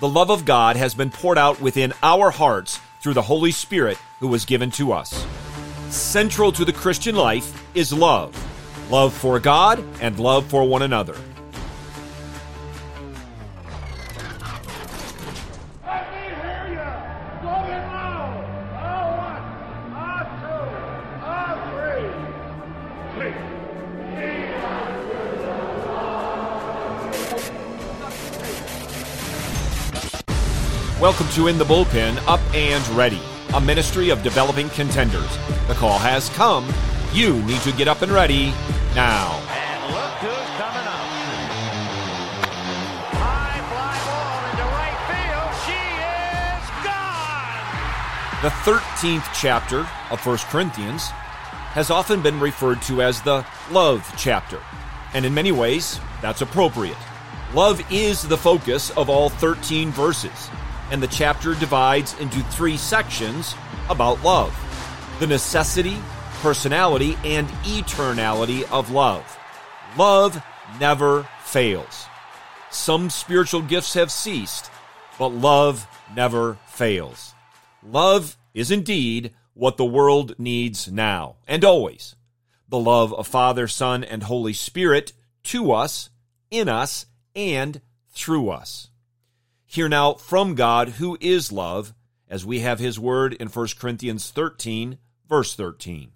the love of God has been poured out within our hearts through the Holy Spirit who was given to us. Central to the Christian life is love love for God and love for one another. Welcome to In the Bullpen, Up and Ready, a ministry of developing contenders. The call has come. You need to get up and ready now. And look who's coming up. High fly ball into right field. She is gone. The 13th chapter of 1 Corinthians has often been referred to as the love chapter. And in many ways, that's appropriate. Love is the focus of all 13 verses, and the chapter divides into three sections about love the necessity, personality, and eternality of love. Love never fails. Some spiritual gifts have ceased, but love never fails. Love is indeed what the world needs now and always. The love of Father, Son, and Holy Spirit to us, in us, and through us. Hear now from God, who is love, as we have his word in 1 Corinthians 13, verse 13.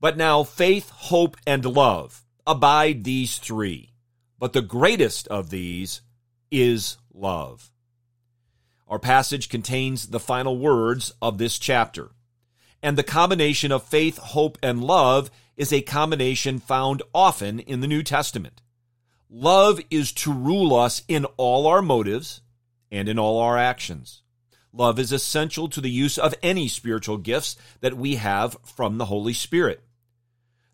But now faith, hope, and love abide these three. But the greatest of these is love. Our passage contains the final words of this chapter. And the combination of faith, hope, and love is a combination found often in the New Testament. Love is to rule us in all our motives and in all our actions. Love is essential to the use of any spiritual gifts that we have from the Holy Spirit.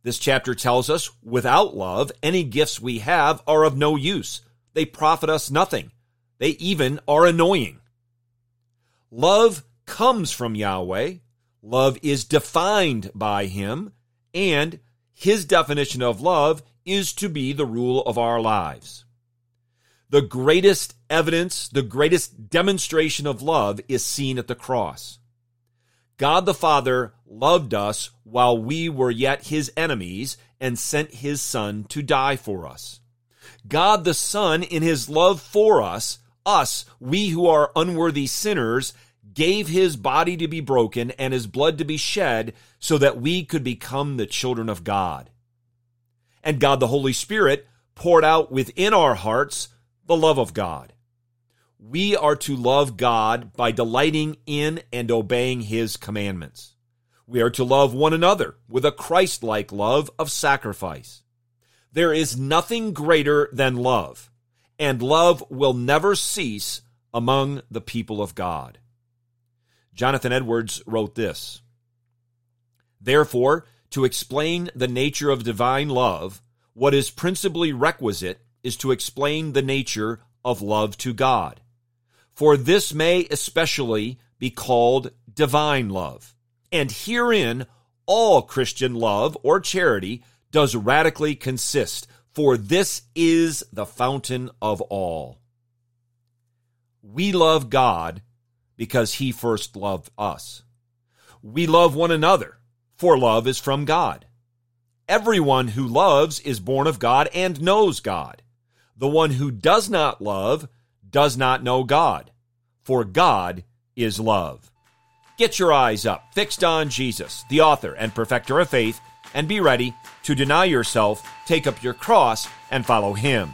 This chapter tells us without love, any gifts we have are of no use. They profit us nothing. They even are annoying. Love comes from Yahweh. Love is defined by Him. And His definition of love is to be the rule of our lives. The greatest evidence, the greatest demonstration of love is seen at the cross. God the Father loved us while we were yet his enemies and sent his Son to die for us. God the Son, in his love for us, us, we who are unworthy sinners, gave his body to be broken and his blood to be shed so that we could become the children of God. And God the Holy Spirit poured out within our hearts the love of God. We are to love God by delighting in and obeying his commandments. We are to love one another with a Christ like love of sacrifice. There is nothing greater than love, and love will never cease among the people of God. Jonathan Edwards wrote this Therefore, to explain the nature of divine love, what is principally requisite is to explain the nature of love to God. For this may especially be called divine love. And herein all Christian love or charity does radically consist, for this is the fountain of all. We love God because he first loved us. We love one another, for love is from God. Everyone who loves is born of God and knows God. The one who does not love does not know God, for God is love. Get your eyes up, fixed on Jesus, the author and perfecter of faith, and be ready to deny yourself, take up your cross, and follow him.